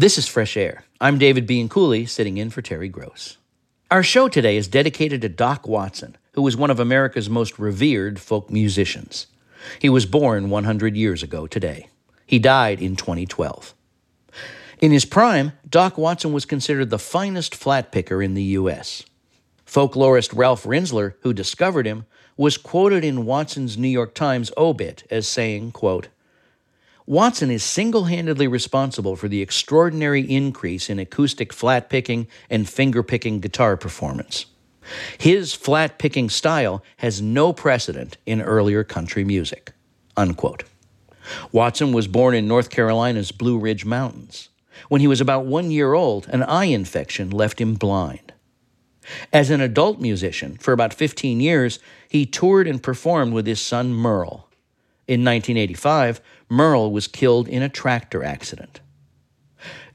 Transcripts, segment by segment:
This is Fresh Air. I'm David Bianculli, sitting in for Terry Gross. Our show today is dedicated to Doc Watson, who was one of America's most revered folk musicians. He was born 100 years ago today. He died in 2012. In his prime, Doc Watson was considered the finest flat picker in the U.S. Folklorist Ralph Rinzler, who discovered him, was quoted in Watson's New York Times obit as saying, quote, Watson is single handedly responsible for the extraordinary increase in acoustic flat picking and finger picking guitar performance. His flat picking style has no precedent in earlier country music. Unquote. Watson was born in North Carolina's Blue Ridge Mountains. When he was about one year old, an eye infection left him blind. As an adult musician, for about 15 years, he toured and performed with his son Merle. In 1985, Merle was killed in a tractor accident.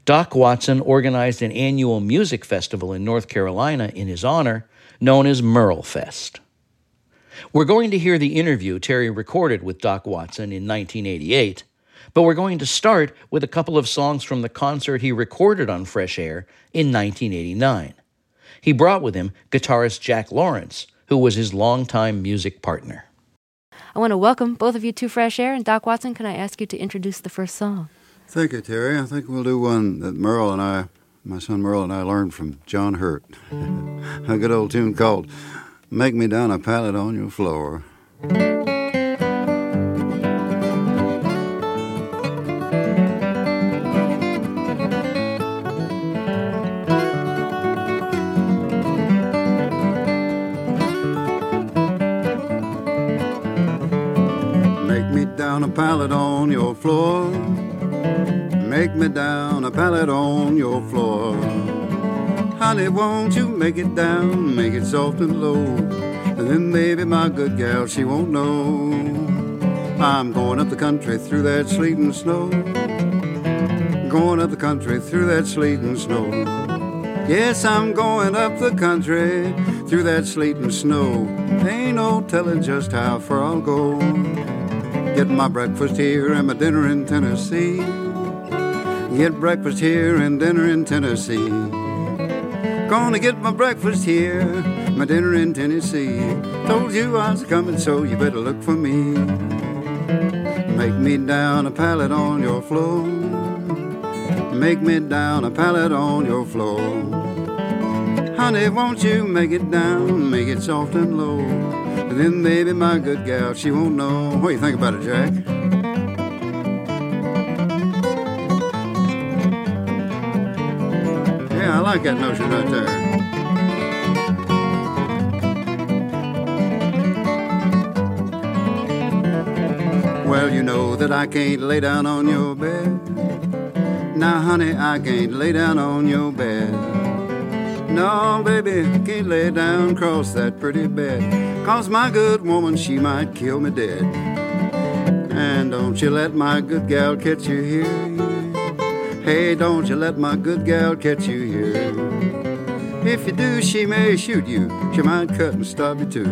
Doc Watson organized an annual music festival in North Carolina in his honor, known as Merle Fest. We're going to hear the interview Terry recorded with Doc Watson in 1988, but we're going to start with a couple of songs from the concert he recorded on Fresh Air in 1989. He brought with him guitarist Jack Lawrence, who was his longtime music partner. I want to welcome both of you to Fresh Air. And Doc Watson, can I ask you to introduce the first song? Thank you, Terry. I think we'll do one that Merle and I, my son Merle and I, learned from John Hurt. a good old tune called Make Me Down a Pallet on Your Floor. Won't you make it down, make it soft and low? And then maybe my good gal, she won't know. I'm going up the country through that sleet and snow. Going up the country through that sleet and snow. Yes, I'm going up the country through that sleet and snow. Ain't no telling just how far I'll go. Get my breakfast here and my dinner in Tennessee. Get breakfast here and dinner in Tennessee. Gonna get my breakfast here, my dinner in Tennessee. Told you I was coming, so you better look for me. Make me down a pallet on your floor. Make me down a pallet on your floor. Honey, won't you make it down, make it soft and low? And then maybe my good gal, she won't know. What do you think about it, Jack? Like that notion right there. Well, you know that I can't lay down on your bed. Now, honey, I can't lay down on your bed. No, baby, can't lay down across that pretty bed. Cause my good woman, she might kill me dead. And don't you let my good gal catch you here. Hey, don't you let my good gal catch you here. If you do, she may shoot you. She might cut and stab you too.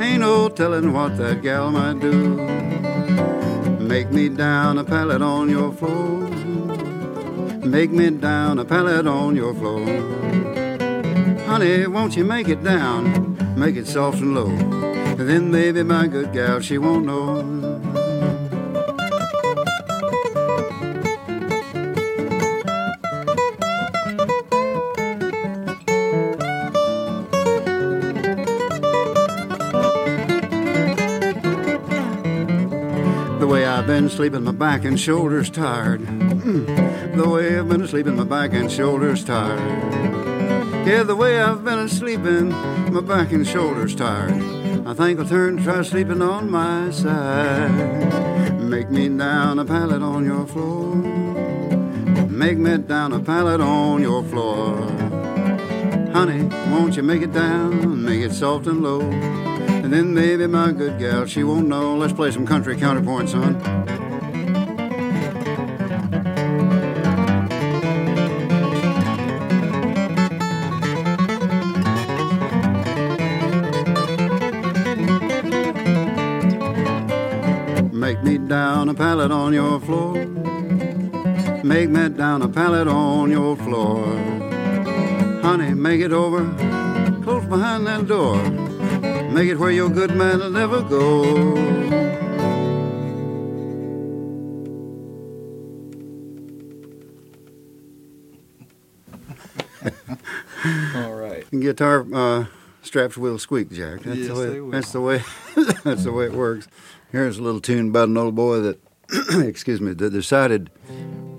Ain't no telling what that gal might do. Make me down a pallet on your floor. Make me down a pallet on your floor. Honey, won't you make it down? make it soft and low. Then maybe my good gal, she won't know. Been sleeping, my back and shoulders tired. Hmm. the way I've been sleeping, my back and shoulders tired. Yeah, the way I've been sleeping, my back and shoulders tired. I think I'll turn and try sleeping on my side. Make me down a pallet on your floor. Make me down a pallet on your floor. Honey, won't you make it down, make it soft and low? And then maybe my good gal, she won't know. Let's play some country counterpoint, son. Make me down a pallet on your floor. make me down a pallet on your floor. Honey, make it over, close behind that door. Make it where your good man will never go. All right. Guitar uh, straps will squeak, Jack. That's Yes, the way. they will. That's the way. that's the way it works. Here's a little tune about an old boy that, excuse me, that decided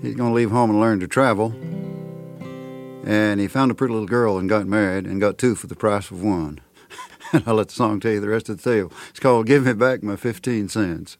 he's going to leave home and learn to travel. And he found a pretty little girl and got married and got two for the price of one. And I'll let the song tell you the rest of the tale. It's called "Give Me Back My 15 Cents."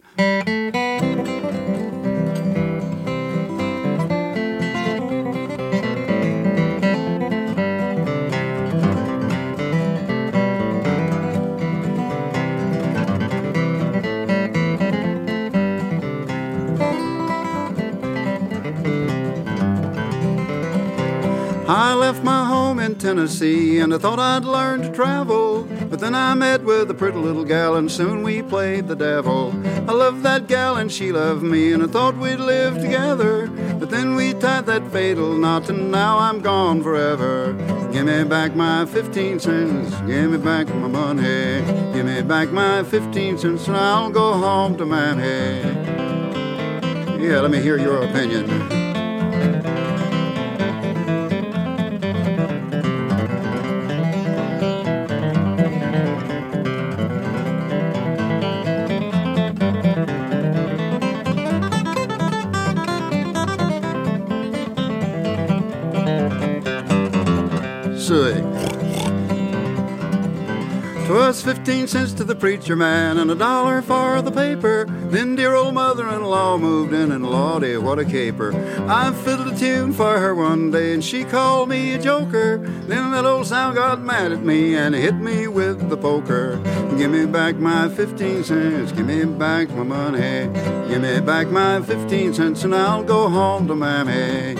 I left my home in Tennessee and I thought I'd learn to travel. Then I met with a pretty little gal and soon we played the devil. I loved that gal and she loved me and I thought we'd live together. But then we tied that fatal knot and now I'm gone forever. Give me back my 15 cents, give me back my money. Give me back my 15 cents and I'll go home to Mammy. Yeah, let me hear your opinion. Fifteen cents to the preacher man and a dollar for the paper. Then dear old mother-in-law moved in and lordy, what a caper. I fiddled a tune for her one day and she called me a joker. Then that old sow got mad at me and hit me with the poker. Give me back my fifteen cents, give me back my money. Give me back my fifteen cents and I'll go home to mammy.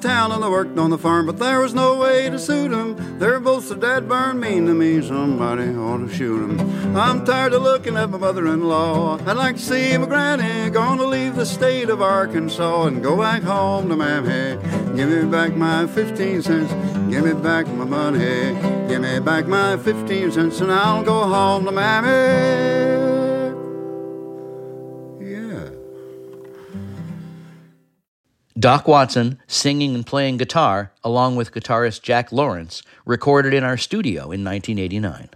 Town and I worked on the farm, but there was no way to suit 'em. They're both so dead burn mean to me, somebody ought to shoot 'em. I'm tired of looking at my mother-in-law. I'd like to see my granny, gonna leave the state of Arkansas and go back home to Mammy. Give me back my 15 cents, give me back my money. Give me back my 15 cents and I'll go home to Mammy. Doc Watson, singing and playing guitar, along with guitarist Jack Lawrence, recorded in our studio in 1989.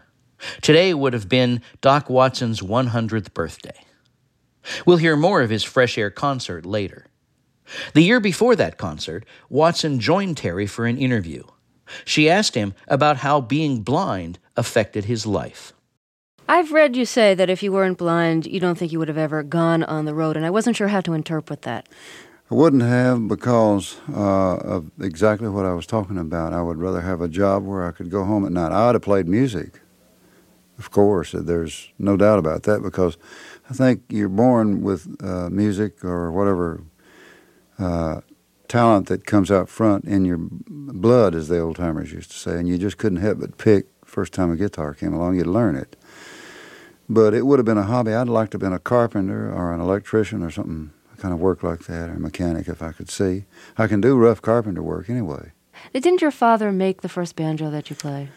Today would have been Doc Watson's 100th birthday. We'll hear more of his Fresh Air concert later. The year before that concert, Watson joined Terry for an interview. She asked him about how being blind affected his life. I've read you say that if you weren't blind, you don't think you would have ever gone on the road, and I wasn't sure how to interpret that. I wouldn't have because uh, of exactly what I was talking about. I would rather have a job where I could go home at night. I would have played music, of course. There's no doubt about that because I think you're born with uh, music or whatever uh, talent that comes out front in your blood, as the old timers used to say, and you just couldn't help but pick. First time a guitar came along, you'd learn it. But it would have been a hobby. I'd like to have been a carpenter or an electrician or something kind of work like that, or a mechanic if I could see. I can do rough carpenter work anyway. Didn't your father make the first banjo that you play?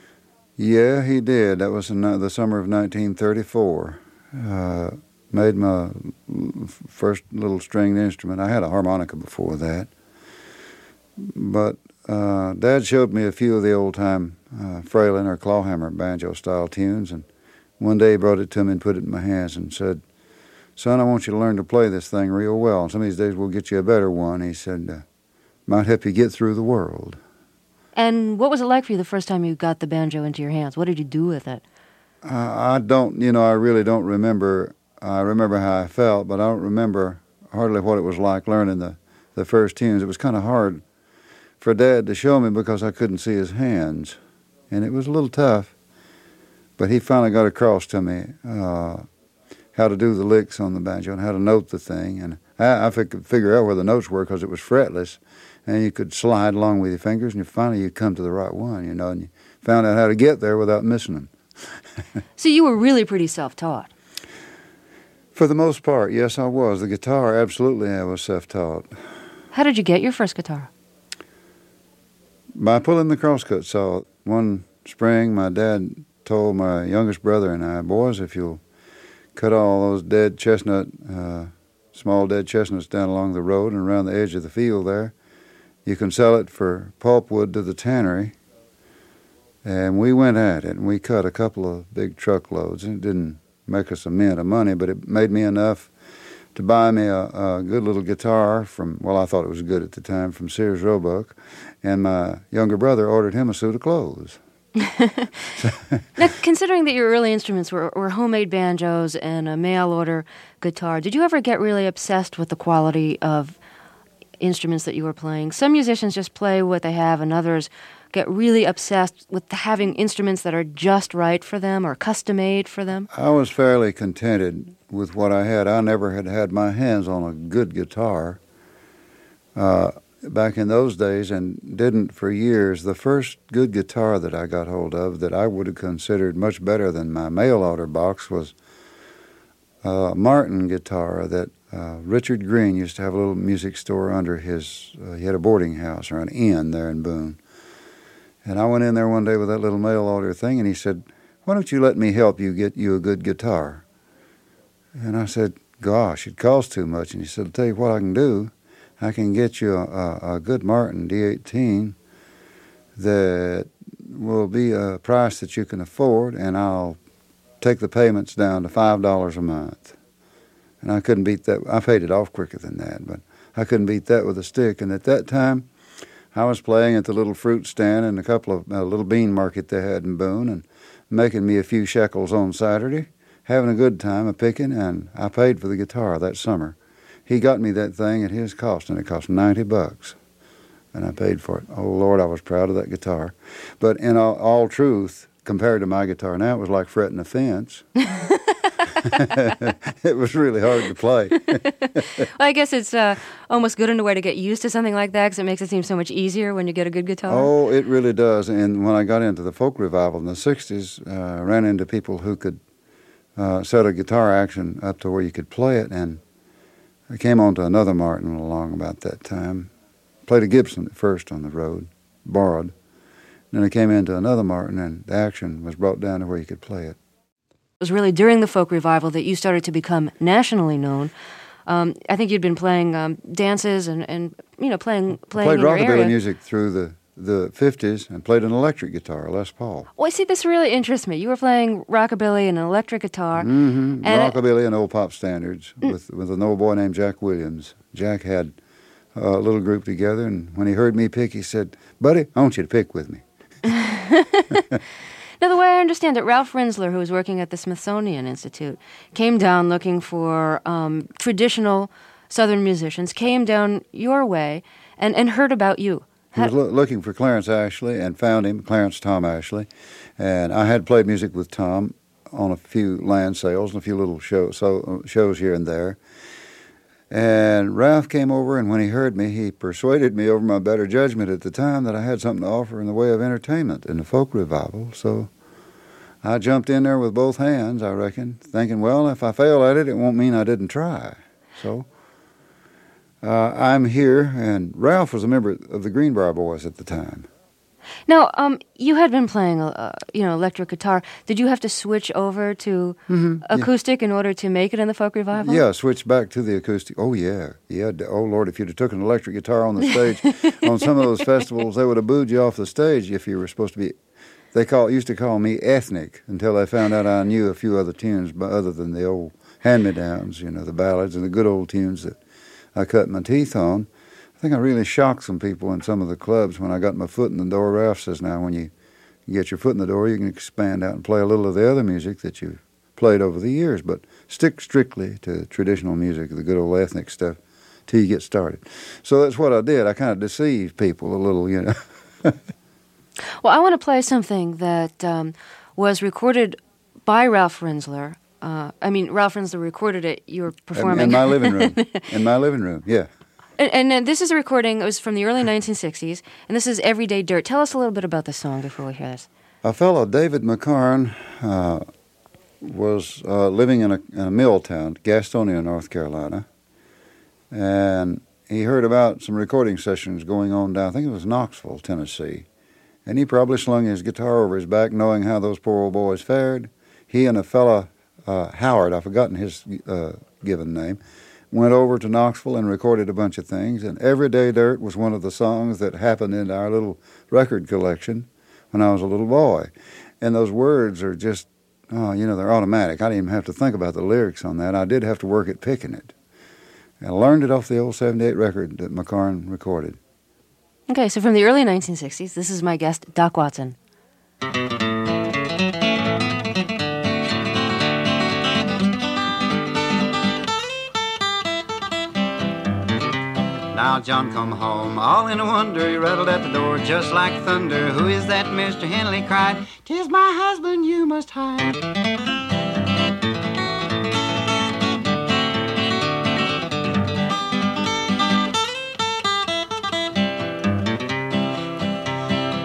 Yeah, he did. That was in uh, the summer of 1934. Uh, made my first little stringed instrument. I had a harmonica before that. But uh, Dad showed me a few of the old time uh, frailing or clawhammer banjo style tunes, and one day he brought it to me and put it in my hands and said, Son, I want you to learn to play this thing real well. And some of these days we'll get you a better one. He said, uh, Might help you get through the world. And what was it like for you the first time you got the banjo into your hands? What did you do with it? Uh, I don't, you know, I really don't remember. I remember how I felt, but I don't remember hardly what it was like learning the, the first tunes. It was kind of hard for Dad to show me because I couldn't see his hands, and it was a little tough. But he finally got across to me. Uh, how to do the licks on the banjo and how to note the thing. And I, I could figure out where the notes were because it was fretless, and you could slide along with your fingers, and you finally you come to the right one, you know, and you found out how to get there without missing them. so you were really pretty self-taught. For the most part, yes, I was. The guitar, absolutely, I was self-taught. How did you get your first guitar? By pulling the crosscut saw. One spring, my dad told my youngest brother and I, boys, if you'll cut all those dead chestnut, uh, small dead chestnuts down along the road and around the edge of the field there. You can sell it for pulpwood to the tannery. And we went at it, and we cut a couple of big truckloads. And it didn't make us a mint of money, but it made me enough to buy me a, a good little guitar from, well, I thought it was good at the time, from Sears Roebuck. And my younger brother ordered him a suit of clothes. now, considering that your early instruments were, were homemade banjos and a mail order guitar, did you ever get really obsessed with the quality of instruments that you were playing? Some musicians just play what they have, and others get really obsessed with having instruments that are just right for them or custom made for them. I was fairly contented with what I had. I never had had my hands on a good guitar. Uh, back in those days and didn't for years. The first good guitar that I got hold of that I would have considered much better than my mail order box was a Martin guitar that uh, Richard Green used to have a little music store under his, uh, he had a boarding house or an inn there in Boone. And I went in there one day with that little mail order thing and he said, Why don't you let me help you get you a good guitar? And I said, Gosh, it costs too much. And he said, I'll tell you what I can do. I can get you a, a good Martin D18 that will be a price that you can afford, and I'll take the payments down to five dollars a month. And I couldn't beat that. I paid it off quicker than that, but I couldn't beat that with a stick. And at that time, I was playing at the little fruit stand and a couple of a little bean market they had in Boone, and making me a few shekels on Saturday, having a good time a picking, and I paid for the guitar that summer he got me that thing at his cost, and it cost 90 bucks. And I paid for it. Oh, Lord, I was proud of that guitar. But in all, all truth, compared to my guitar now, it was like fretting a fence. it was really hard to play. well, I guess it's uh, almost good in a way to get used to something like that because it makes it seem so much easier when you get a good guitar. Oh, it really does. And when I got into the folk revival in the 60s, uh, I ran into people who could uh, set a guitar action up to where you could play it. And I came on to another Martin along about that time. Played a Gibson at first on the road, borrowed. Then I came into another Martin, and the action was brought down to where you could play it. It was really during the folk revival that you started to become nationally known. Um, I think you'd been playing um, dances and, and you know playing playing played in rockabilly music through the the 50s and played an electric guitar, Les Paul. Well, see, this really interests me. You were playing rockabilly and an electric guitar. Mm-hmm. And rockabilly and old pop standards mm. with, with an old boy named Jack Williams. Jack had a little group together, and when he heard me pick, he said, Buddy, I want you to pick with me. Now, the way I understand it, Ralph Rinzler, who was working at the Smithsonian Institute, came down looking for um, traditional Southern musicians, came down your way, and, and heard about you. He was lo- looking for Clarence Ashley and found him, Clarence Tom Ashley. And I had played music with Tom on a few land sales and a few little show, so, uh, shows here and there. And Ralph came over, and when he heard me, he persuaded me over my better judgment at the time that I had something to offer in the way of entertainment in the folk revival. So I jumped in there with both hands, I reckon, thinking, well, if I fail at it, it won't mean I didn't try. So uh, I'm here, and Ralph was a member of the Greenbriar Boys at the time. Now, um, you had been playing, uh, you know, electric guitar. Did you have to switch over to mm-hmm, acoustic yeah. in order to make it in the folk revival? Yeah, switch back to the acoustic. Oh yeah, yeah. Oh Lord, if you'd have took an electric guitar on the stage on some of those festivals, they would have booed you off the stage if you were supposed to be. They call used to call me ethnic until they found out I knew a few other tunes, but other than the old hand-me-downs, you know, the ballads and the good old tunes that I cut my teeth on. I think I really shocked some people in some of the clubs when I got my foot in the door. Ralph says, now when you get your foot in the door, you can expand out and play a little of the other music that you've played over the years, but stick strictly to traditional music, the good old ethnic stuff, till you get started. So that's what I did. I kind of deceived people a little, you know. well, I want to play something that um, was recorded by Ralph Rinzler Uh, I mean, Ralph Rinzler recorded it. You were performing in my living room. in my living room, yeah. And, and uh, this is a recording. It was from the early 1960s, and this is "Everyday Dirt." Tell us a little bit about the song before we hear this. A fellow, David McCarn, uh, was uh, living in a, in a, mill town, Gastonia, North Carolina, and he heard about some recording sessions going on down. I think it was Knoxville, Tennessee, and he probably slung his guitar over his back, knowing how those poor old boys fared. He and a fellow, uh, Howard, I've forgotten his uh, given name, went over to Knoxville and recorded a bunch of things. And Everyday Dirt was one of the songs that happened in our little record collection when I was a little boy. And those words are just, oh, you know, they're automatic. I didn't even have to think about the lyrics on that. I did have to work at picking it. I learned it off the old 78 record that McCarn recorded. Okay, so from the early 1960s, this is my guest, Doc Watson. Now John come home, all in a wonder. He rattled at the door just like thunder. Who is that, Mr. Henley cried. Tis my husband you must hide.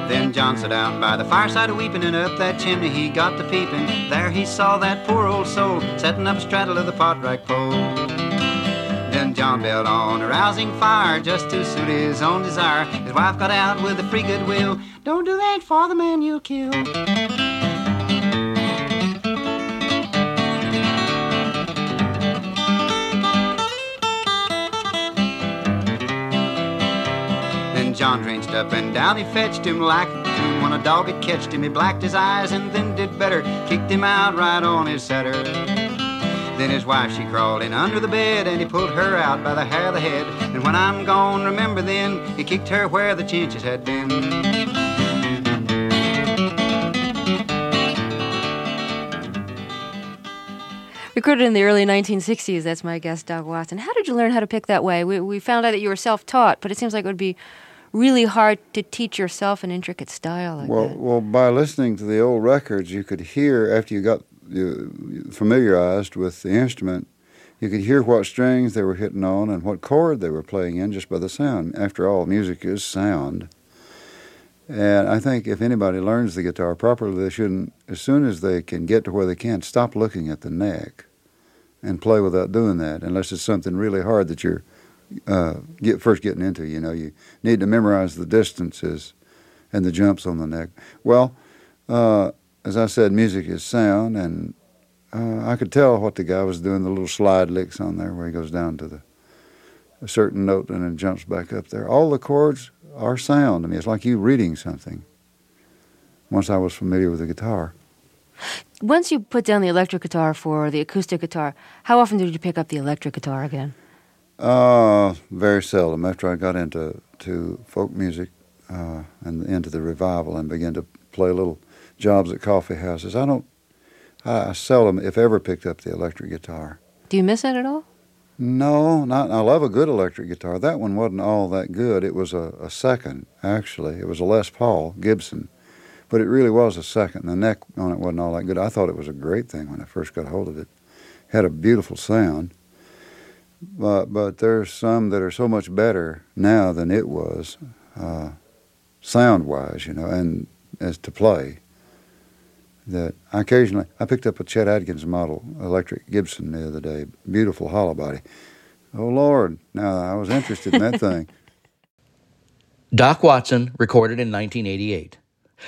Then John sat down by the fireside weeping, and up that chimney he got to peeping. There he saw that poor old soul setting up straddle of the pot rack pole. Then John built on a rousing fire just to suit his own desire. His wife got out with a free good will. Don't do that for the man you'll kill. Then John drenched up and down he fetched him like. When a dog had catched him, he blacked his eyes and then did better. Kicked him out right on his setter. Then his wife, she crawled in under the bed and he pulled her out by the hair of the head. And when I'm gone, remember then, he kicked her where the chinches had been. Recorded in the early 1960s, that's my guest, Doc Watson. How did you learn how to pick that way? We, we found out that you were self taught, but it seems like it would be really hard to teach yourself an intricate style like well, that. Well, by listening to the old records, you could hear after you got familiarized with the instrument, you could hear what strings they were hitting on and what chord they were playing in just by the sound. After all, music is sound. And I think if anybody learns the guitar properly, they shouldn't, as soon as they can get to where they can't, stop looking at the neck and play without doing that, unless it's something really hard that you're uh, get, first getting into. You know, you need to memorize the distances and the jumps on the neck. Well, uh, as I said, music is sound, and uh, I could tell what the guy was doing. The little slide licks on there, where he goes down to the a certain note and then jumps back up there. All the chords are sound. I mean, it's like you reading something. Once I was familiar with the guitar. Once you put down the electric guitar for the acoustic guitar, how often did you pick up the electric guitar again? Uh, very seldom. After I got into to folk music uh, and into the revival and began to play a little jobs at coffee houses. I don't. I seldom, if ever, picked up the electric guitar. Do you miss it at all? No, not. I love a good electric guitar. That one wasn't all that good. It was a, a second, actually. It was a Les Paul Gibson, but it really was a second. The neck on it wasn't all that good. I thought it was a great thing when I first got hold of it. Had a beautiful sound. But but there's some that are so much better now than it was, uh, sound wise, you know, and as to play that I occasionally I picked up a Chet Atkins model electric Gibson the other day, beautiful hollow body. Oh Lord! Now I was interested in that thing. Doc Watson recorded in 1988.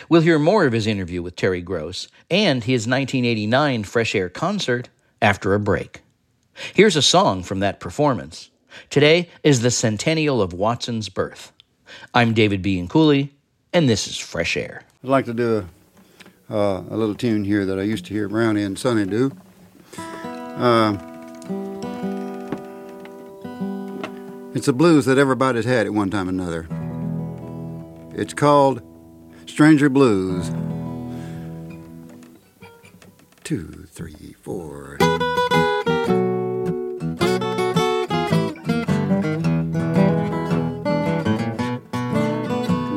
We'll hear more of his interview with Terry Gross and his 1989 Fresh Air concert after a break. Here's a song from that performance. Today is the centennial of Watson's birth. I'm David Bianculli, and this is Fresh Air. I'd like to do a uh, a little tune here that I used to hear Brownie and Sonny do. Uh, it's a blues that everybody's had at one time or another. It's called Stranger Blues. Two, three, four.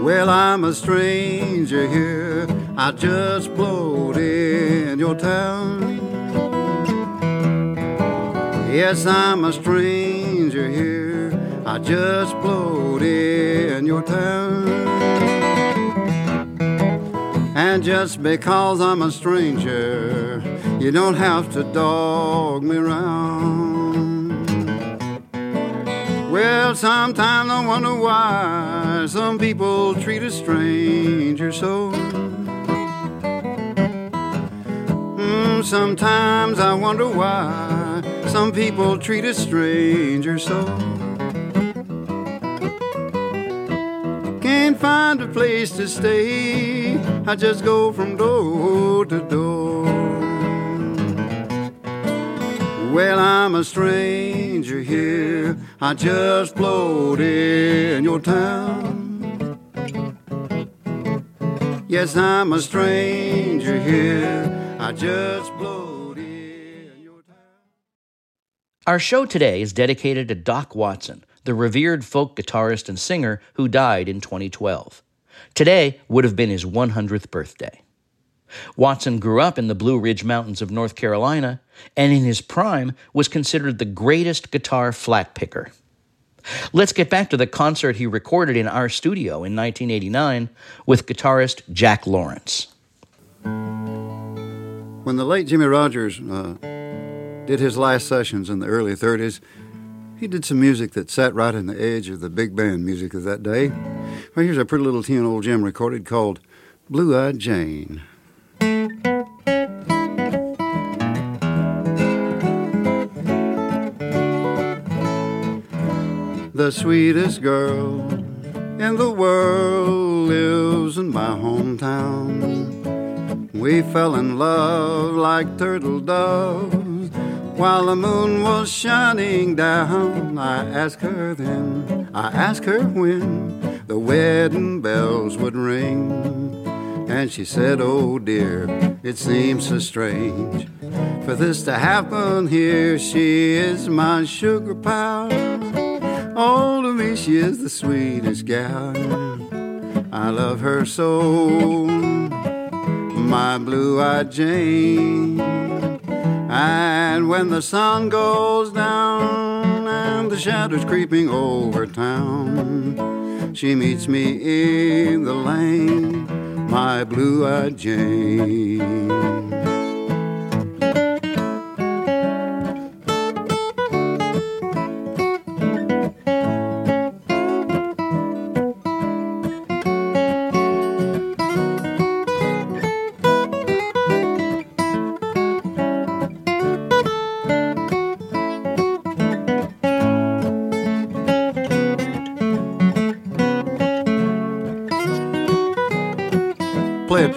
Well, I'm a stranger here I just blowed in your town. Yes, I'm a stranger here. I just blowed in your town. And just because I'm a stranger, you don't have to dog me around. Well, sometimes I wonder why some people treat a stranger so. Sometimes I wonder why some people treat a stranger so. Can't find a place to stay, I just go from door to door. Well, I'm a stranger here, I just float in your town. Yes, I'm a stranger here, I just blowed in your. Our show today is dedicated to Doc Watson, the revered folk guitarist and singer who died in 2012. Today would have been his 100th birthday. Watson grew up in the Blue Ridge Mountains of North Carolina and in his prime was considered the greatest guitar flat picker. Let's get back to the concert he recorded in our studio in 1989 with guitarist Jack Lawrence. When the late Jimmie Rodgers uh, did his last sessions in the early 30s, he did some music that sat right in the edge of the big band music of that day. Well, here's a pretty little tune old Jim recorded called Blue Eyed Jane. The sweetest girl in the world lives in my hometown. We fell in love like turtle doves while the moon was shining down. I asked her then, I asked her when the wedding bells would ring. And she said, Oh dear, it seems so strange for this to happen here. She is my sugar pal. Oh, to me, she is the sweetest gal. I love her so, my blue eyed Jane. And when the sun goes down and the shadows creeping over town, she meets me in the lane, my blue eyed Jane.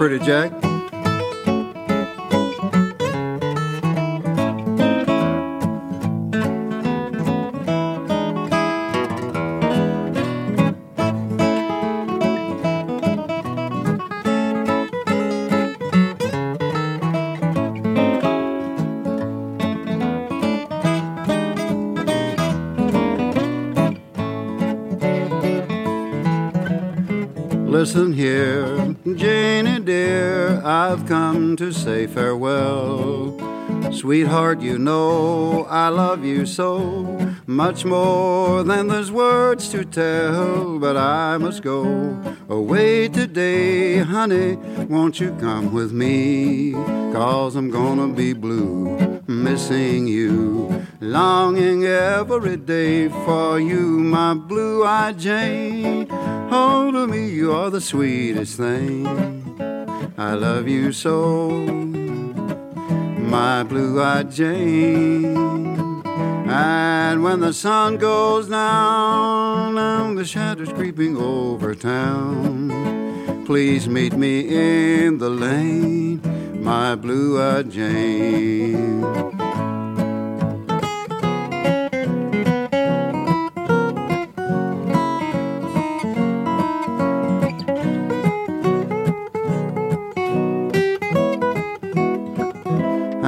Pretty, Jack. Listen here, Janie dear, I've come to say farewell. Sweetheart, you know I love you so much more than there's words to tell. But I must go oh, away today, honey. Won't you come with me? Cause I'm gonna be blue, missing you, longing every day for you, my blue eyed Jane. Hold to me, you are the sweetest thing. I love you so, my blue eyed Jane. And when the sun goes down and the shadows creeping over town, please meet me in the lane, my blue eyed Jane.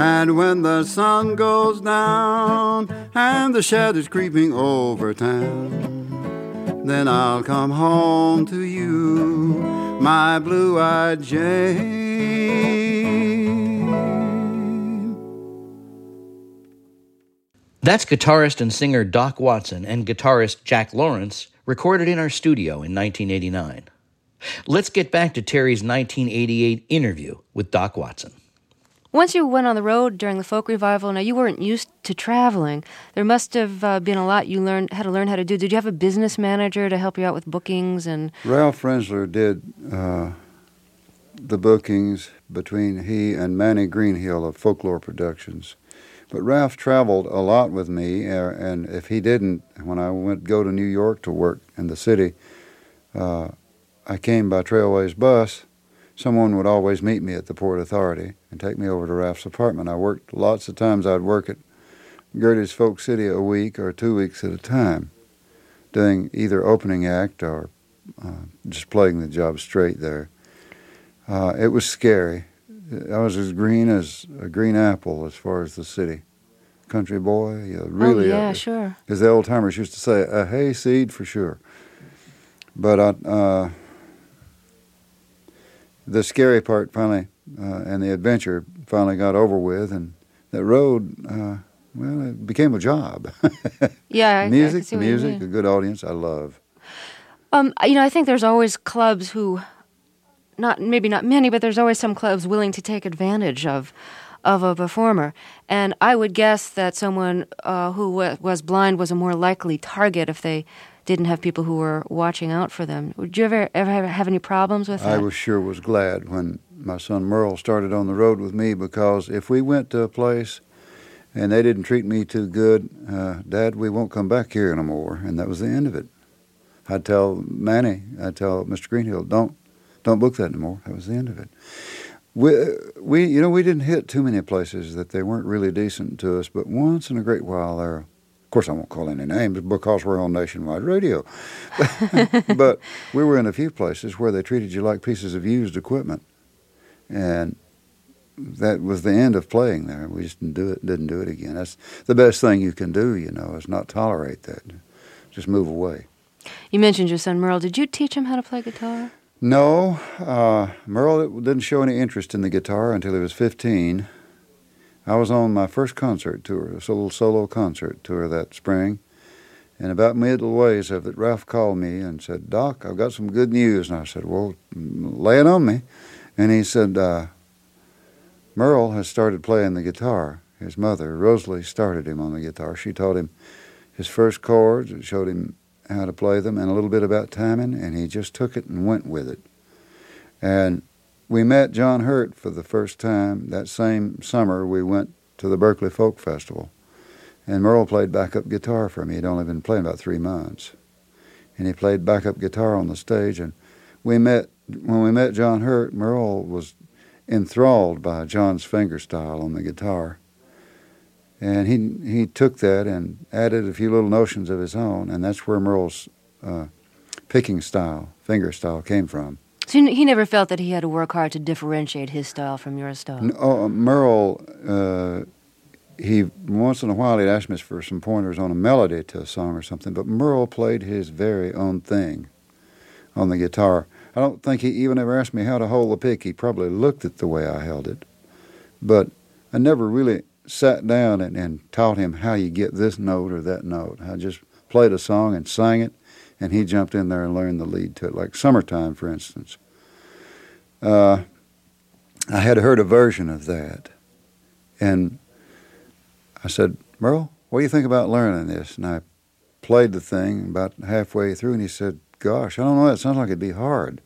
And when the sun goes down and the shadows creeping over town, then I'll come home to you, my blue eyed Jane. That's guitarist and singer Doc Watson and guitarist Jack Lawrence recorded in our studio in 1989. Let's get back to Terry's 1988 interview with Doc Watson. Once you went on the road during the folk revival, now you weren't used to traveling. There must have uh, been a lot you learned had to learn how to do. Did you have a business manager to help you out with bookings and? Ralph Rinzler did uh, the bookings between he and Manny Greenhill of Folklore Productions. But Ralph traveled a lot with me, uh, and if he didn't, when I went go to New York to work in the city, uh, I came by Trailways bus someone would always meet me at the Port Authority and take me over to Ralph's apartment. I worked lots of times. I'd work at Gerde's Folk City a week or two weeks at a time, doing either opening act or uh, just playing the job straight there. Uh, it was scary. I was as green as a green apple as far as the city. Country boy, yeah, really. Oh, yeah, uh, sure. As the old timers used to say, a hayseed for sure. But I, uh, the scary part finally uh, and the adventure finally got over with, and that road, uh, well, it became a job. yeah, music, music, a good audience. I love. Um, you know, I think there's always clubs who, not maybe not many, but there's always some clubs willing to take advantage of of a performer. And I would guess that someone uh, who w- was blind was a more likely target if they didn't have people who were watching out for them. Did you ever ever have, have any problems with that? I was sure was glad when my son Merle started on the road with me because if we went to a place and they didn't treat me too good, uh, Dad, we won't come back here no more, and that was the end of it. I'd tell Manny, I'd tell Mr. Greenhill, don't don't book that anymore. That was the end of it. We, we, you know, we didn't hit too many places that they weren't really decent to us, but once in a great while there Of course, I won't call any names because we're on nationwide radio. but we were in a few places where they treated you like pieces of used equipment, and that was the end of playing there. We just didn't do it. Didn't do it again. That's the best thing you can do. You know, is not tolerate that. Just move away. You mentioned your son Merle. Did you teach him how to play guitar? No, uh, Merle didn't show any interest in the guitar until he was 15. I was on my first concert tour, a little solo concert tour that spring. And about middle ways of it, Ralph called me and said, Doc, I've got some good news. And I said, Well, lay it on me. And he said, uh, Merle has started playing the guitar. His mother, Rosalie, started him on the guitar. She taught him his first chords, and showed him how to play them, and a little bit about timing, and he just took it and went with it. And we met John Hurt for the first time that same summer. We went to the Berkeley Folk Festival, and Merle played backup guitar for me. He'd only been playing about three months, and he played backup guitar on the stage. And we met when we met John Hurt. Merle was enthralled by John's fingerstyle on the guitar, and he he took that and added a few little notions of his own, and that's where Merle's uh, picking style, finger style, came from. So he never felt that he had to work hard to differentiate his style from your style. No, uh, Merle, uh, he once in a while he'd ask me for some pointers on a melody to a song or something, but Merle played his very own thing on the guitar. I don't think he even ever asked me how to hold the pick. He probably looked at the way I held it, but I never really sat down and, and taught him how you get this note or that note. I just played a song and sang it and he jumped in there and learned the lead to it, like Summertime, for instance. Uh, I had heard a version of that, and I said, Merle, what do you think about learning this? And I played the thing about halfway through, and he said, Gosh, I don't know, it sounds like it'd be hard.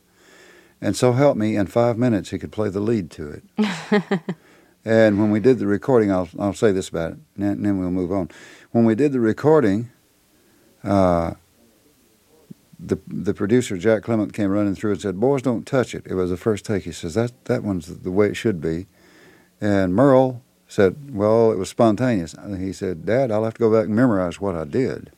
And so help me, in five minutes, he could play the lead to it. and when we did the recording, I'll, I'll say this about it, and then we'll move on. When we did the recording, uh, the the producer Jack Clement came running through and said, "Boys, don't touch it." It was the first take. He says, "That that one's the way it should be," and Merle said, "Well, it was spontaneous." He said, "Dad, I'll have to go back and memorize what I did."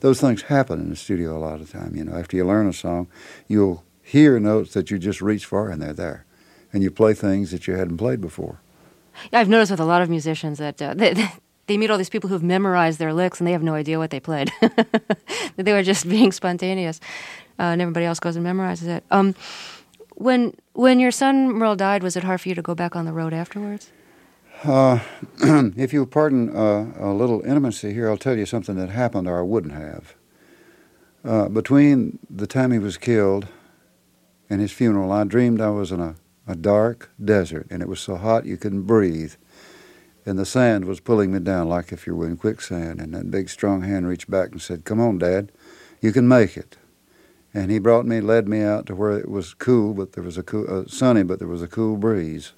Those things happen in the studio a lot of time. You know, after you learn a song, you'll hear notes that you just reach for and they're there, and you play things that you hadn't played before. Yeah, I've noticed with a lot of musicians that uh, they, they meet all these people who've memorized their licks and they have no idea what they played. they were just being spontaneous, uh, and everybody else goes and memorizes it. Um, when when your son Merle died, was it hard for you to go back on the road afterwards? Uh, if you'll pardon uh, a little intimacy here, I'll tell you something that happened or I wouldn't have. Uh, between the time he was killed and his funeral, I dreamed I was in a, a dark desert and it was so hot you couldn't breathe. And the sand was pulling me down like if you were in quicksand. And that big, strong hand reached back and said, Come on, Dad, you can make it. And he brought me, led me out to where it was cool, but there was a cool, uh, sunny, but there was a cool breeze.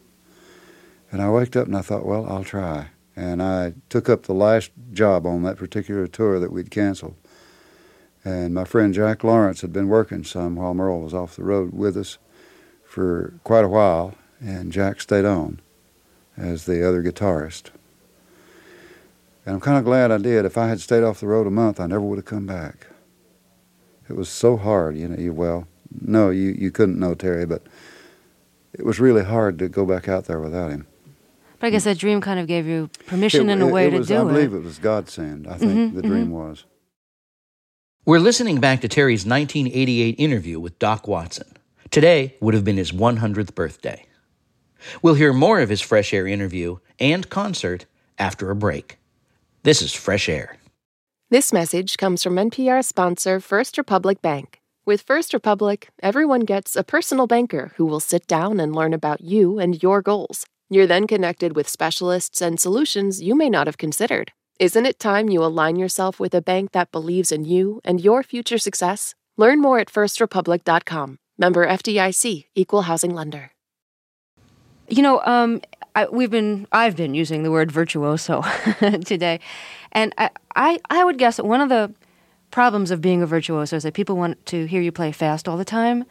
And I waked up and I thought, well, I'll try. And I took up the last job on that particular tour that we'd canceled. And my friend Jack Lawrence had been working some while Merle was off the road with us for quite a while, and Jack stayed on as the other guitarist. And I'm kind of glad I did. If I had stayed off the road a month, I never would have come back. It was so hard, you know. You, well, no, you, you couldn't know Terry, but it was really hard to go back out there without him. But I guess that dream kind of gave you permission it, in a way it to was, do I it. I believe it was godsend. I think mm-hmm, the dream mm-hmm. was. We're listening back to Terry's 1988 interview with Doc Watson. Today would have been his 100th birthday. We'll hear more of his Fresh Air interview and concert after a break. This is Fresh Air. This message comes from NPR sponsor First Republic Bank. With First Republic, everyone gets a personal banker who will sit down and learn about you and your goals. You're then connected with specialists and solutions you may not have considered. Isn't it time you align yourself with a bank that believes in you and your future success? Learn more at firstrepublic.com. Member FDIC, Equal Housing Lender. You know, um, I, we've been I've been using the word virtuoso today, and I, I I would guess that one of the problems of being a virtuoso is that people want to hear you play fast all the time,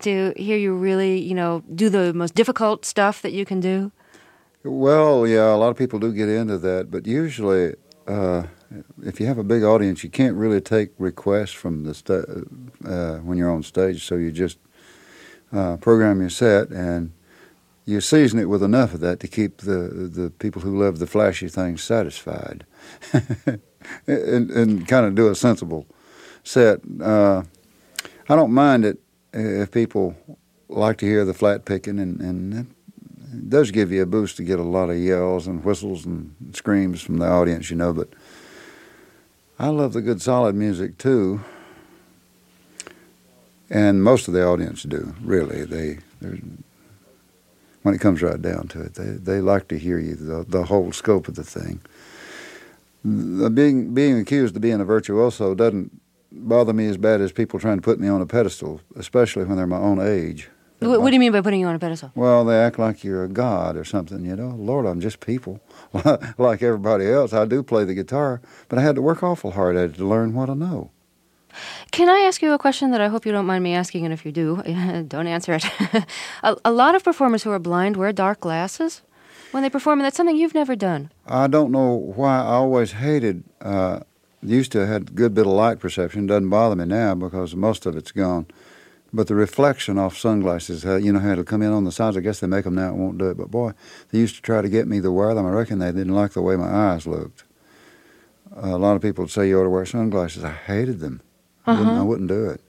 to hear you really you know do the most difficult stuff that you can do. Well, yeah, a lot of people do get into that, but usually, uh, if you have a big audience, you can't really take requests from the uh, when you're on stage. So you just uh, program your set and you season it with enough of that to keep the the people who love the flashy things satisfied, and, and kind of do a sensible set. Uh, I don't mind it if people like to hear the flat picking, and, and does give you a boost to get a lot of yells and whistles and screams from the audience, you know. But I love the good solid music too, and most of the audience do. Really, they when it comes right down to it, they they like to hear you the the whole scope of the thing. The being being accused of being a virtuoso doesn't bother me as bad as people trying to put me on a pedestal, especially when they're my own age. What, what do you mean by putting you on a pedestal? Well, they act like you're a god or something, you know. Lord, I'm just people. like everybody else, I do play the guitar, but I had to work awful hard at it to learn what I know. Can I ask you a question that I hope you don't mind me asking? And if you do, don't answer it. a, a lot of performers who are blind wear dark glasses when they perform, and that's something you've never done. I don't know why I always hated. Uh, used to have a good bit of light perception. Doesn't bother me now because most of it's gone. But the reflection off sunglasses, uh, you know how it'll come in on the sides. I guess they make them now. It won't do it. But boy, they used to try to get me to wear them. I reckon they didn't like the way my eyes looked. Uh, a lot of people would say you ought to wear sunglasses. I hated them. I, wouldn't, I wouldn't do it.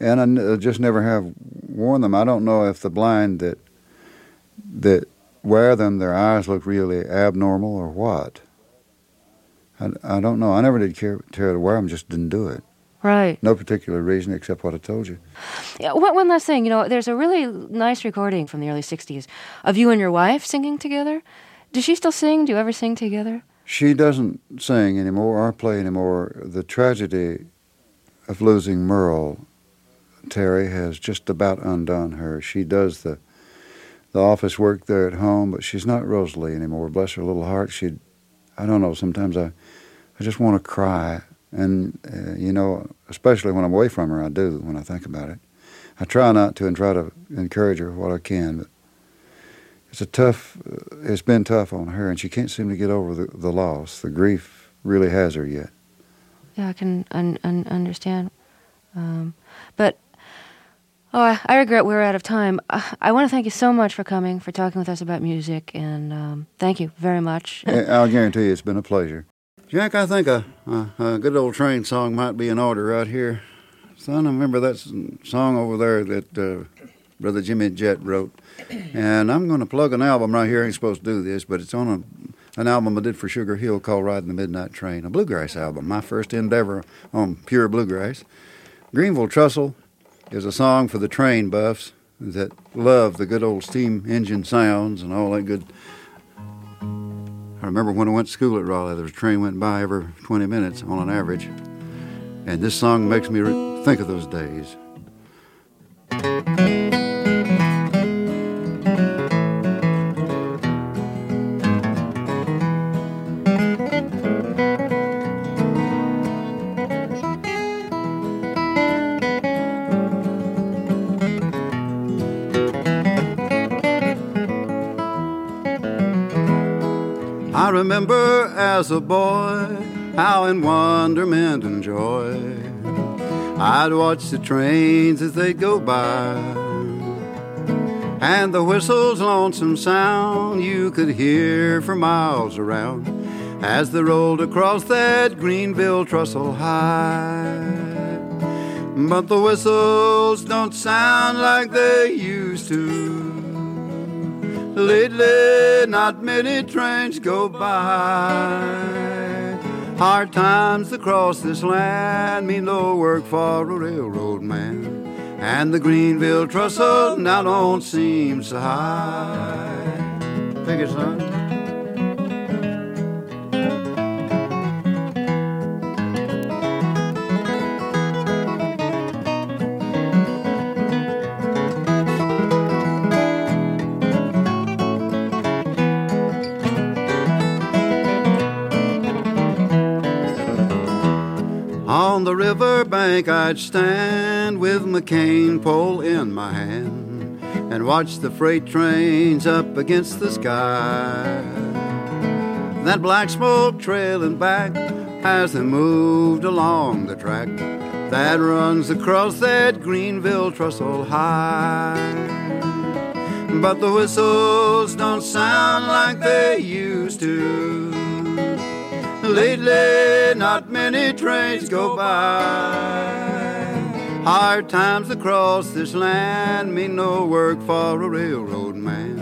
And I n- just never have worn them. I don't know if the blind that that wear them, their eyes look really abnormal or what. I, I don't know. I never did care, care to wear them, just didn't do it. Right. No particular reason except what I told you. Yeah, one, last thing. You know, there's a really nice recording from the early 60s of you and your wife singing together. Does she still sing? Do you ever sing together? She doesn't sing anymore or play anymore. The tragedy of losing Merle, Terry, has just about undone her. She does the the office work there at home, but she's not Rosa Lee anymore. Bless her little heart. She, I don't know. Sometimes I, I just want to cry, and uh, you know, especially when I'm away from her, I do when I think about it. I try not to and try to encourage her what I can, but it's a tough. Uh, it's been tough on her, and she can't seem to get over the, the loss. The grief really has her yet. Yeah, I can un- un- understand. Um, but oh, I, I, regret we're out of time. Uh, I want to thank you so much for coming, for talking with us about music, and um, thank you very much. I'll guarantee you, it's been a pleasure. Jack, I think a, a, a, good old train song might be in order right here. Son, I remember that song over there that uh, Brother Jimmy Jett wrote. And I'm going to plug an album right here. I ain't supposed to do this, but it's on a, an album I did for Sugar Hill called Riding the Midnight Train, a bluegrass album, my first endeavor on pure bluegrass. Greenville Trestle is a song for the train buffs that love the good old steam engine sounds and all that good. I remember when I went to school at Raleigh, there was a train went by every 20 minutes on an average. And this song makes me re- think of those days. As a boy how in wonderment and joy I'd watch the trains as they go by. And the whistle's lonesome sound you could hear for miles around as they rolled across that Greenville trestle high. But the whistles don't sound like they used to. Lately, not many trains go by. Hard times across this land mean no work for a railroad man. And the Greenville trestle now don't seem so high. Take it, son. On the river bank I'd stand with my cane pole in my hand and watch the freight trains up against the sky. That black smoke trailing back as they moved along the track that runs across that Greenville trestle high. But the whistles don't sound like they used to. Lately, not many trains go by. Hard times across this land mean no work for a railroad man.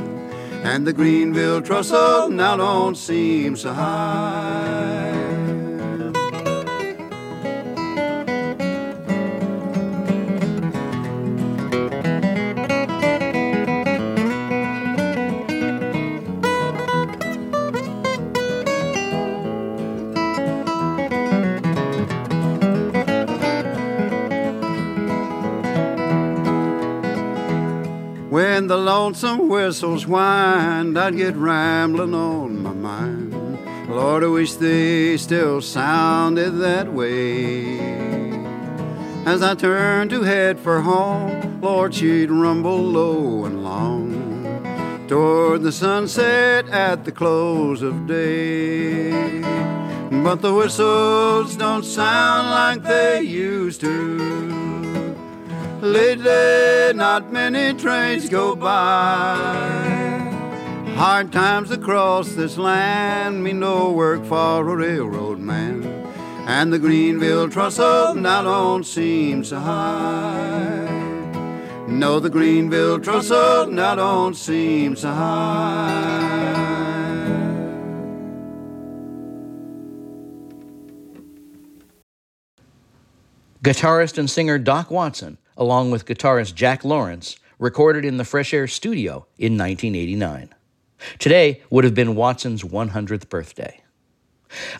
And the Greenville trestle now don't seem so high. When the lonesome whistles whined, I'd get rambling on my mind. Lord, I wish they still sounded that way. As I turned to head for home, Lord, she'd rumble low and long toward the sunset at the close of day. But the whistles don't sound like they used to. Lately, not many trains go by. Hard times across this land mean no work for a railroad man. And the Greenville trestle now don't seem so high. No, the Greenville trestle now don't seem so high. Guitarist and singer Doc Watson, along with guitarist Jack Lawrence, recorded in the Fresh Air Studio in 1989. Today would have been Watson's 100th birthday.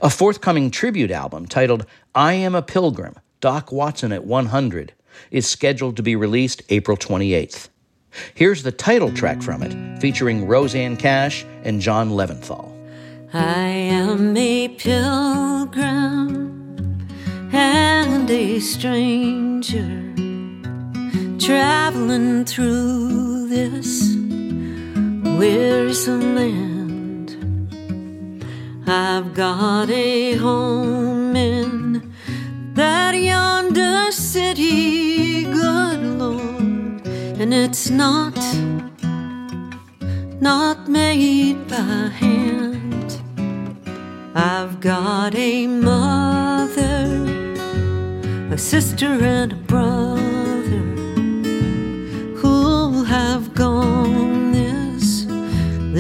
A forthcoming tribute album titled I Am a Pilgrim Doc Watson at 100 is scheduled to be released April 28th. Here's the title track from it, featuring Rosanne Cash and John Leventhal. I am a pilgrim and a stranger traveling through this wearisome land. I've got a home in that yonder city, good Lord, and it's not not made by hand. I've got a mother, a sister, and a brother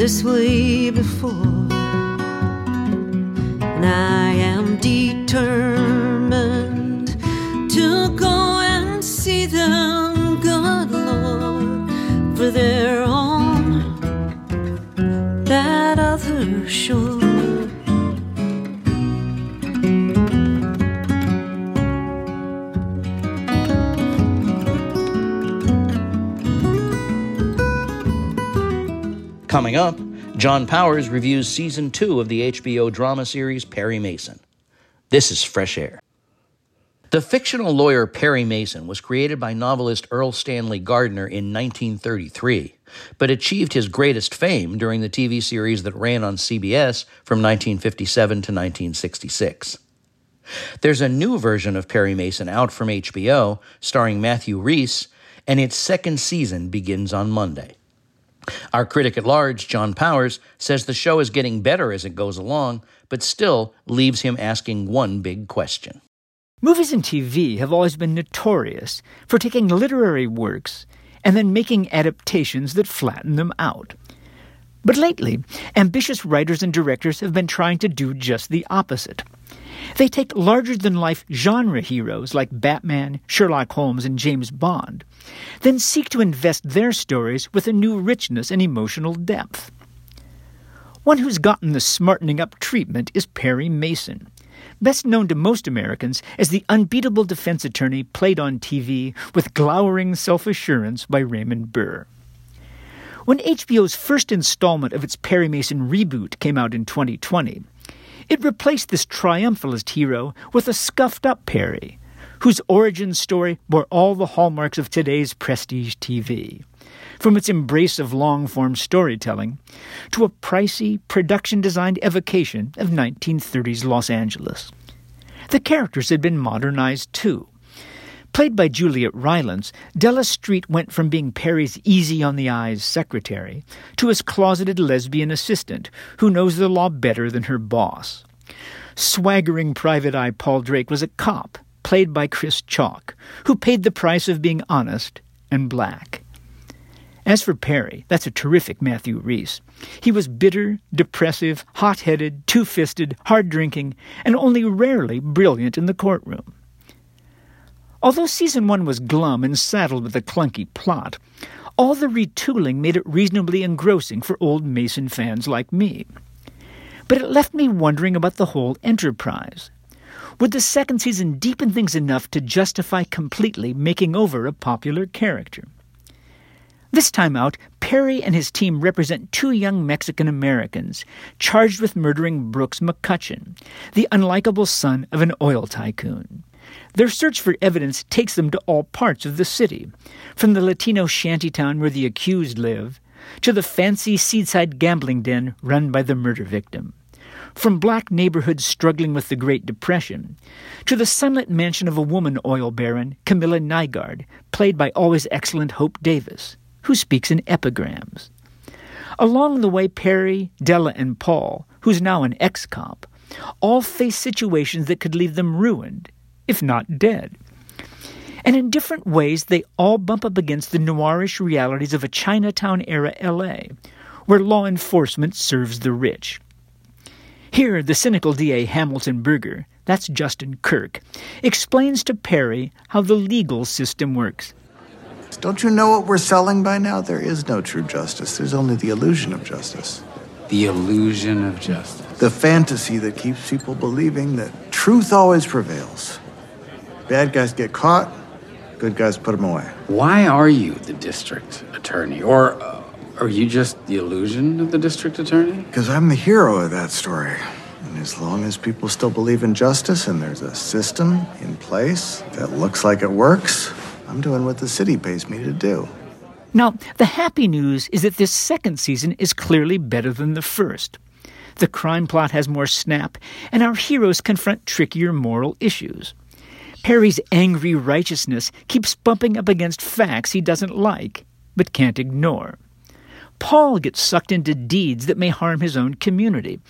this way before. And I am determined Coming up, John Powers reviews season two of the HBO drama series Perry Mason. This is Fresh Air. The fictional lawyer Perry Mason was created by novelist Erle Stanley Gardner in 1933, but achieved his greatest fame during the TV series that ran on CBS from 1957 to 1966. There's a new version of Perry Mason out from HBO, starring Matthew Rhys, and its second season begins on Monday. Our critic at large, John Powers, says the show is getting better as it goes along, but still leaves him asking one big question. Movies and TV have always been notorious for taking literary works and then making adaptations that flatten them out. But lately, ambitious writers and directors have been trying to do just the opposite. They take larger than life genre heroes like Batman, Sherlock Holmes, and James Bond, then seek to invest their stories with a new richness and emotional depth. One who's gotten the smartening up treatment is Perry Mason, best known to most Americans as the unbeatable defense attorney played on TV with glowering self assurance by Raymond Burr. When HBO's first installment of its Perry Mason reboot came out in 2020, it replaced this triumphalist hero with a scuffed up Perry, whose origin story bore all the hallmarks of today's prestige TV. From its embrace of long form storytelling to a pricey, production designed evocation of 1930s Los Angeles. The characters had been modernized too. Played by Juliet Rylance, Della Street went from being Perry's easy on the eyes secretary to his closeted lesbian assistant who knows the law better than her boss. Swaggering private eye Paul Drake was a cop, played by Chris Chalk, who paid the price of being honest and black. As for Perry, that's a terrific Matthew Rhys. He was bitter, depressive, hot headed, two fisted, hard drinking, and only rarely brilliant in the courtroom. Although season one was glum and saddled with a clunky plot, all the retooling made it reasonably engrossing for old Mason fans like me. But it left me wondering about the whole enterprise. Would the second season deepen things enough to justify completely making over a popular character? This time out, Perry and his team represent two young Mexican Americans charged with murdering Brooks McCutcheon, the unlikable son of an oil tycoon. Their search for evidence takes them to all parts of the city, from the Latino shantytown where the accused live, to the fancy seaside gambling den run by the murder victim. From black neighborhoods struggling with the Great Depression, to the sunlit mansion of a woman oil baron, Camilla Nygaard, played by always excellent Hope Davis, who speaks in epigrams. Along the way, Perry, Della, and Paul, who's now an ex cop, all face situations that could leave them ruined if not dead. And in different ways, they all bump up against the noirish realities of a Chinatown era LA, where law enforcement serves the rich. Here, the cynical DA Hamilton Berger, that's Justin Kirk, explains to Perry how the legal system works. Don't you know what we're selling by now? There is no true justice, there's only the illusion of justice. The illusion of justice. The fantasy that keeps people believing that truth always prevails. Bad guys get caught, good guys put them away. Why are you the district attorney? Or uh, are you just the illusion of the district attorney? Because I'm the hero of that story. And as long as people still believe in justice and there's a system in place that looks like it works, I'm doing what the city pays me to do. Now, the happy news is that this second season is clearly better than the first. The crime plot has more snap, and our heroes confront trickier moral issues. Perry's angry righteousness keeps bumping up against facts he doesn't like, but can't ignore. Paul gets sucked into deeds that may harm his own community,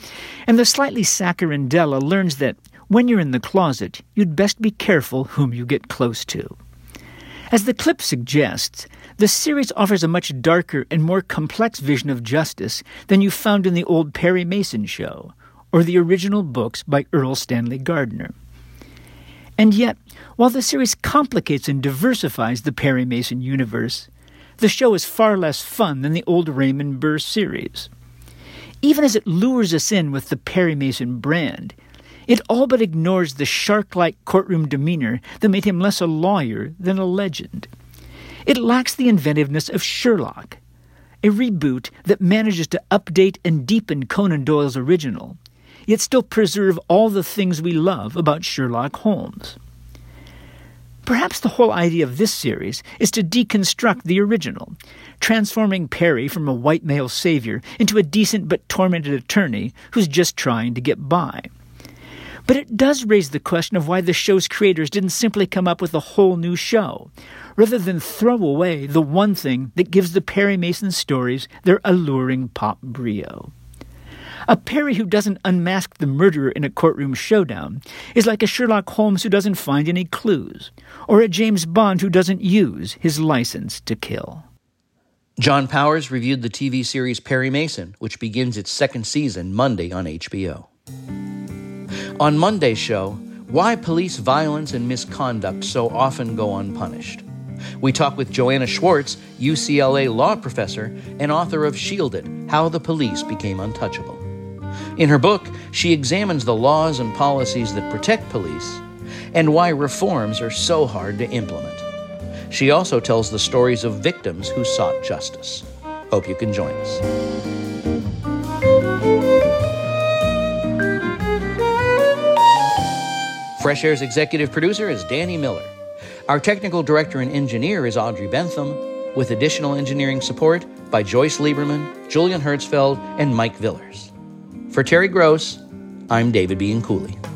and the slightly saccharine Della learns that when you're in the closet, you'd best be careful whom you get close to. As the clip suggests, the series offers a much darker and more complex vision of justice than you found in the old Perry Mason show or the original books by Erle Stanley Gardner. And yet, while the series complicates and diversifies the Perry Mason universe, the show is far less fun than the old Raymond Burr series. Even as it lures us in with the Perry Mason brand, it all but ignores the shark like courtroom demeanor that made him less a lawyer than a legend. It lacks the inventiveness of Sherlock, a reboot that manages to update and deepen Conan Doyle's original, yet still preserve all the things we love about Sherlock Holmes. Perhaps the whole idea of this series is to deconstruct the original, transforming Perry from a white male savior into a decent but tormented attorney who's just trying to get by. But it does raise the question of why the show's creators didn't simply come up with a whole new show, rather than throw away the one thing that gives the Perry Mason stories their alluring pop brio. A Perry who doesn't unmask the murderer in a courtroom showdown is like a Sherlock Holmes who doesn't find any clues, or a James Bond who doesn't use his license to kill. John Powers reviewed the TV series Perry Mason, which begins its second season Monday on HBO. On Monday's show, why police violence and misconduct so often go unpunished. We talk with Joanna Schwartz, UCLA law professor and author of Shielded How the Police Became Untouchable. In her book, she examines the laws and policies that protect police and why reforms are so hard to implement. She also tells the stories of victims who sought justice. Hope you can join us. Fresh Air's executive producer is Danny Miller. Our technical director and engineer is Audrey Bentham, with additional engineering support by Joyce Lieberman, Julian Herzfeld, and Mike Villers. For Terry Gross, I'm David Bianculli.